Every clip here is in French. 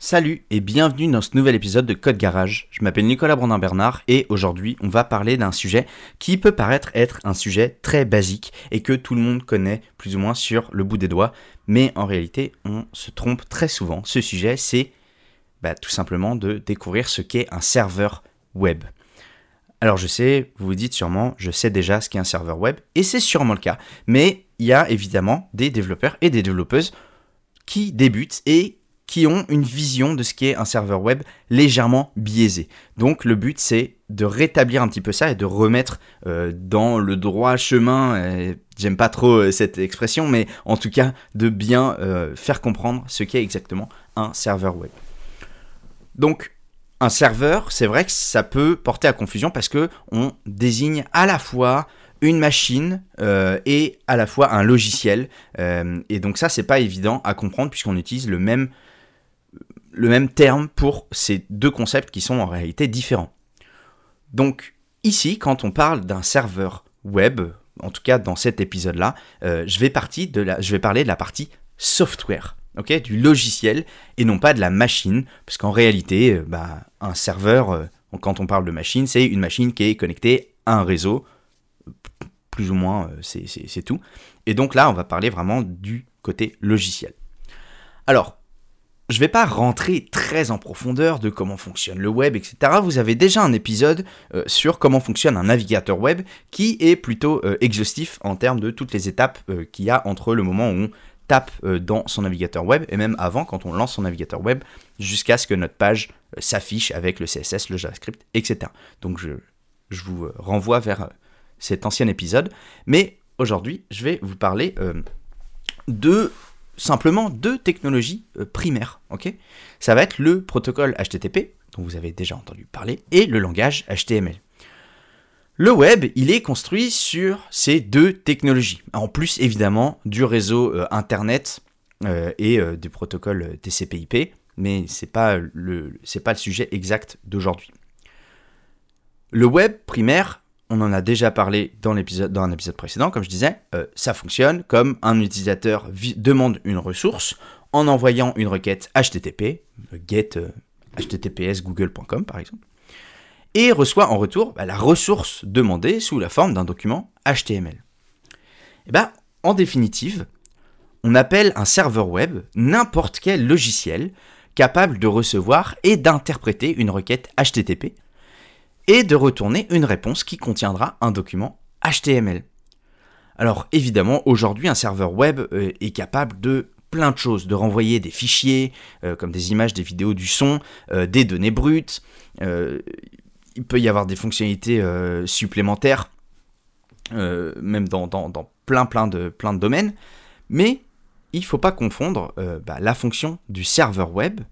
Salut et bienvenue dans ce nouvel épisode de Code Garage. Je m'appelle Nicolas Brandin-Bernard et aujourd'hui on va parler d'un sujet qui peut paraître être un sujet très basique et que tout le monde connaît plus ou moins sur le bout des doigts, mais en réalité on se trompe très souvent. Ce sujet c'est bah, tout simplement de découvrir ce qu'est un serveur web. Alors je sais, vous vous dites sûrement, je sais déjà ce qu'est un serveur web, et c'est sûrement le cas, mais il y a évidemment des développeurs et des développeuses qui débutent et qui ont une vision de ce qu'est un serveur web légèrement biaisée. Donc le but c'est de rétablir un petit peu ça et de remettre euh, dans le droit chemin, j'aime pas trop euh, cette expression, mais en tout cas de bien euh, faire comprendre ce qu'est exactement un serveur web. Donc un serveur, c'est vrai que ça peut porter à confusion parce que on désigne à la fois une machine et à la fois un logiciel. et donc ça, c'est pas évident à comprendre puisqu'on utilise le même le même terme pour ces deux concepts qui sont en réalité différents. Donc ici, quand on parle d'un serveur web, en tout cas dans cet épisode-là, euh, je, vais de la, je vais parler de la partie software, du logiciel et non pas de la machine, parce qu'en réalité, euh, bah, un serveur, euh, quand on parle de machine, c'est une machine qui est connectée à un réseau, plus ou moins, c'est tout. Et donc là, on va parler vraiment du côté logiciel. Alors, je ne vais pas rentrer très en profondeur de comment fonctionne le web, etc. Vous avez déjà un épisode euh, sur comment fonctionne un navigateur web qui est plutôt euh, exhaustif en termes de toutes les étapes euh, qu'il y a entre le moment où on tape dans son navigateur web et même avant quand on lance son navigateur web jusqu'à ce que notre page s'affiche avec le CSS, le JavaScript, etc. Donc je, je vous renvoie vers cet ancien épisode. Mais aujourd'hui, je vais vous parler de simplement deux technologies euh, primaires. ok? Ça va être le protocole HTTP, dont vous avez déjà entendu parler, et le langage HTML. Le web, il est construit sur ces deux technologies, en plus évidemment du réseau euh, Internet euh, et des protocoles TCP/IP, mais ce n'est pas le sujet exact d'aujourd'hui. Le web primaire, on en a déjà parlé dans, un épisode précédent, comme je disais, euh, ça fonctionne comme un utilisateur demande une ressource en envoyant une requête HTTP, get https euh, google.com par exemple, et reçoit en retour bah, la ressource demandée sous la forme d'un document HTML. Eh ben, en définitive, on appelle un serveur web n'importe quel logiciel capable de recevoir et d'interpréter une requête HTTP et de retourner une réponse qui contiendra un document HTML. Alors évidemment, aujourd'hui, un serveur web euh, est capable de plein de choses, de renvoyer des fichiers, euh, comme des images, des vidéos, du son, euh, des données brutes. il peut y avoir des fonctionnalités supplémentaires, même dans, plein, de domaines. Mais il ne faut pas confondre bah, la fonction du serveur web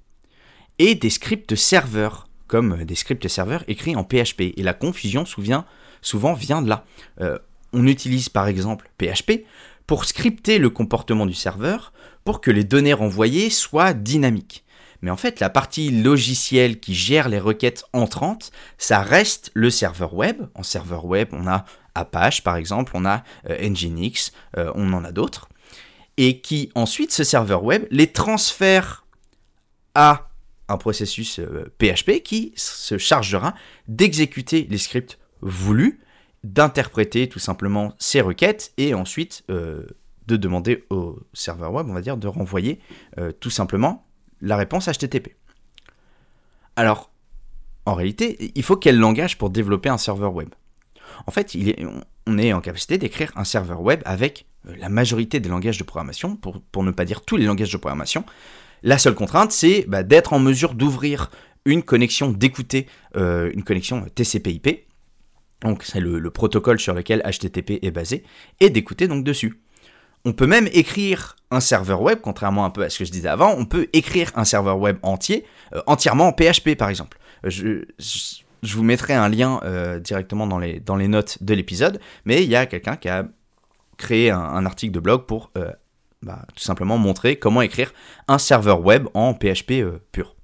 et des scripts serveurs comme des scripts serveurs écrits en PHP. Et la confusion souvent vient de là. Euh, on utilise par exemple PHP pour scripter le comportement du serveur pour que les données renvoyées soient dynamiques. Mais en fait, la partie logicielle qui gère les requêtes entrantes, ça reste le serveur web. En serveur web, on a Apache par exemple, on a euh, Nginx, euh, on en a d'autres. Et qui ensuite, ce serveur web les transfère à un processus PHP euh, qui se chargera d'exécuter les scripts voulus, d'interpréter tout simplement ces requêtes et ensuite euh, de demander au serveur web, on va dire, de renvoyer euh, tout simplement la réponse HTTP. Alors, en réalité, il faut quel langage pour développer un serveur web? En fait, il est, on est en capacité d'écrire un serveur web avec la majorité des langages de programmation, pour, pour ne pas dire tous les langages de programmation, la seule contrainte, c'est bah, d'être en mesure d'ouvrir une connexion, d'écouter euh, une connexion TCP/IP. Donc c'est le, protocole sur lequel HTTP est basé, et d'écouter donc dessus. On peut même écrire un serveur web, contrairement un peu à ce que je disais avant, on peut écrire un serveur web entier, euh, entièrement en PHP par exemple. Je, vous mettrai un lien euh, directement dans les, dans les notes de l'épisode, mais il y a quelqu'un qui a créé un, article de blog pour bah, tout simplement montrer comment écrire un serveur web en PHP euh, pur.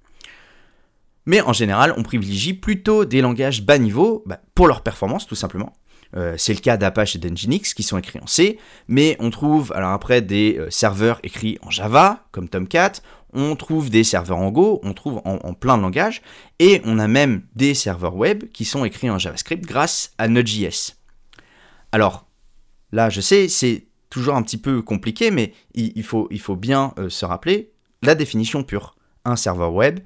Mais en général, on privilégie plutôt des langages bas niveau bah, pour leur performance, tout simplement. Euh, c'est le cas d'Apache et d'Nginx qui sont écrits en C, mais on trouve alors après des euh, serveurs écrits en Java, comme Tomcat, on trouve des serveurs en Go, on trouve en, plein de langages, et on a même des serveurs web qui sont écrits en JavaScript grâce à Node.js. Alors, là, je sais, c'est toujours un petit peu compliqué, mais il, faut, bien euh, se rappeler la définition pure. Un serveur web,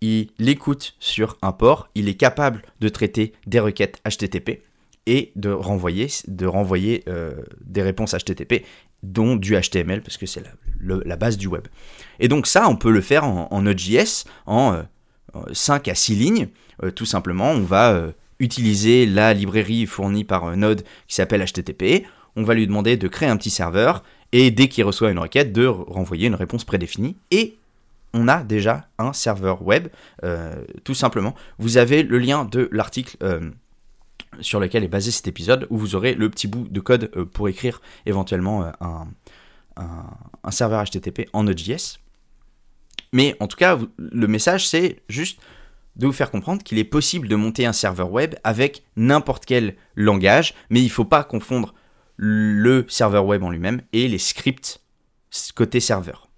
il l'écoute sur un port, il est capable de traiter des requêtes HTTP et de renvoyer, euh, des réponses HTTP, dont du HTML, parce que c'est la, base du web. Et donc ça, on peut le faire en, Node.js en 5 euh, à 6 lignes. Tout simplement, on va utiliser la librairie fournie par Node qui s'appelle HTTP. On va lui demander de créer un petit serveur et dès qu'il reçoit une requête, de renvoyer une réponse prédéfinie. Et on a déjà un serveur web, tout simplement. Vous avez le lien de l'article sur lequel est basé cet épisode, où vous aurez le petit bout de code euh, pour écrire éventuellement euh, un, serveur HTTP en Node.js. Mais en tout cas, le message, c'est juste de vous faire comprendre qu'il est possible de monter un serveur web avec n'importe quel langage, mais il ne faut pas confondre le serveur web en lui-même et les scripts côté serveur.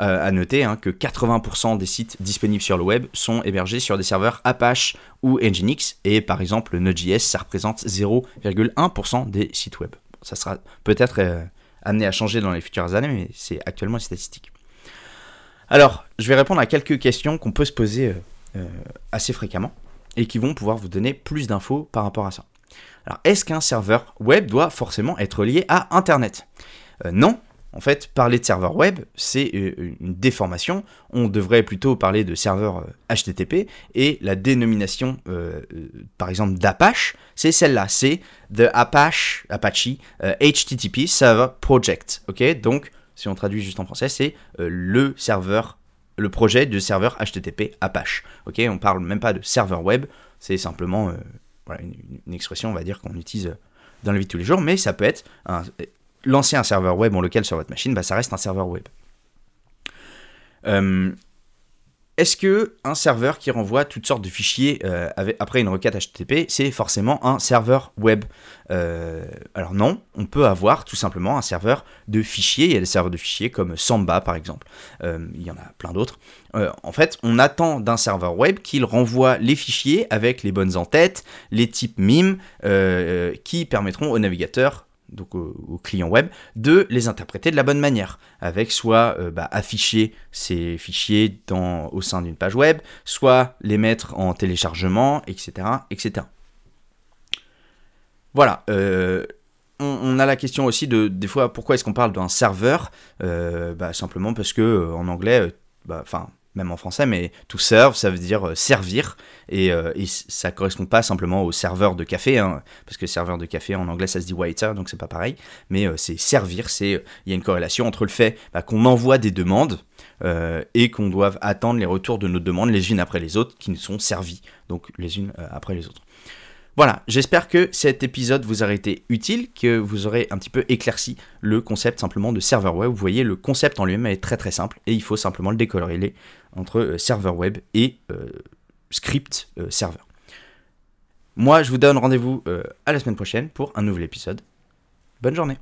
Euh, à noter hein, que 80% des sites disponibles sur le web sont hébergés sur des serveurs Apache ou Nginx, et par exemple Node.js, ça représente 0,1% des sites web. Ça sera peut-être euh, amené à changer dans les futures années, mais c'est actuellement les statistiques. Alors, je vais répondre à quelques questions qu'on peut se poser euh, assez fréquemment, et qui vont pouvoir vous donner plus d'infos par rapport à ça. Alors, est-ce qu'un serveur web doit forcément être lié à Internet? Non, en fait, parler de serveur web, c'est euh, une déformation. On devrait plutôt parler de serveur HTTP euh, et la dénomination, euh, par exemple, d'Apache, c'est celle-là. C'est The Apache, Apache HTTP Server Project. Donc si on traduit juste en français, c'est le serveur, le projet de serveur HTTP Apache. Ok, on parle même pas de serveur web, c'est simplement une, une, expression, on va dire, qu'on utilise dans la vie de tous les jours, mais ça peut être un, lancer un serveur web en local sur votre machine, bah, ça reste un serveur web. Euh, est-ce que un serveur qui renvoie toutes sortes de fichiers euh, après une requête HTTP, c'est forcément un serveur web? Euh, Alors non, on peut avoir tout simplement un serveur de fichiers. Il y a des serveurs de fichiers comme Samba par exemple. il y en a plein d'autres. en fait, on attend d'un serveur web qu'il renvoie les fichiers avec les bonnes en-tête, les types MIME, qui permettront au navigateur donc au, client web, de les interpréter de la bonne manière, avec soit euh, bah, afficher ces fichiers dans, au sein d'une page web, soit les mettre en téléchargement, etc. etc. Voilà. Euh, on, a la question aussi de des fois pourquoi est-ce qu'on parle d'un serveur? Euh, bah, Simplement parce que en anglais, bah, enfin même en français, mais to serve, ça veut dire euh, servir, et, euh, et, ça correspond pas simplement au serveur de café, hein, parce que serveur de café en anglais ça se dit waiter, donc c'est pas pareil, mais euh, c'est servir, c'est il y a une corrélation entre le fait bah, qu'on envoie des demandes et qu'on doit attendre les retours de nos demandes les unes après les autres, qui nous sont servies, donc les unes après les autres. Voilà, j'espère que cet épisode vous aura été utile, que vous aurez un petit peu éclairci le concept simplement de serveur web. Vous voyez, le concept en lui-même est très très simple et il faut simplement le décorréler entre euh, serveur web et euh, script euh, serveur. Moi, je vous donne rendez-vous à la semaine prochaine pour un nouvel épisode. Bonne journée